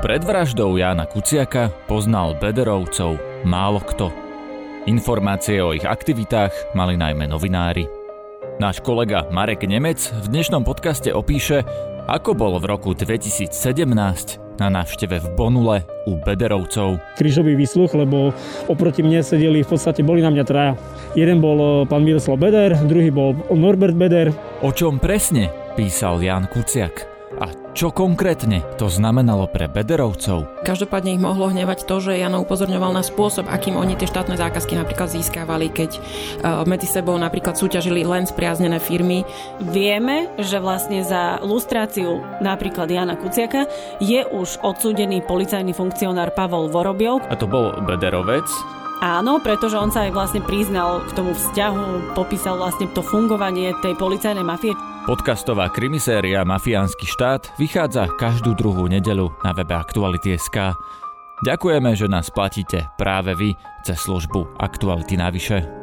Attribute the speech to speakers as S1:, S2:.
S1: Pred vraždou Jána Kuciaka poznal Bederovcov málo kto. Informácie o ich aktivitách mali najmä novinári. Náš kolega Marek Nemec v dnešnom podcaste opíše, ako bol v roku 2017 na návšteve v Bonule u Bederovcov.
S2: Krížový výsluch, lebo oproti mne sedeli, v podstate boli na mňa traja. Jeden bol e, pán Miroslav Beder, druhý bol Norbert Beder.
S1: O čom presne písal Jan Kuciak? A čo konkrétne to znamenalo pre Bederovcov?
S3: Každopádne ich mohlo hnevať to, že Jano upozorňoval na spôsob, akým oni tie štátne zákazky napríklad získavali, keď uh, medzi sebou napríklad súťažili len spriaznené firmy.
S4: Vieme, že vlastne za lustráciu napríklad Jana Kuciaka je už odsúdený policajný funkcionár Pavol Vorobiov.
S1: A to bol Bederovec,
S4: Áno, pretože on sa aj vlastne priznal k tomu vzťahu, popísal vlastne to fungovanie tej policajnej mafie.
S1: Podcastová krimiséria Mafiánsky štát vychádza každú druhú nedelu na webe Aktuality.sk. Ďakujeme, že nás platíte práve vy cez službu Aktuality navyše.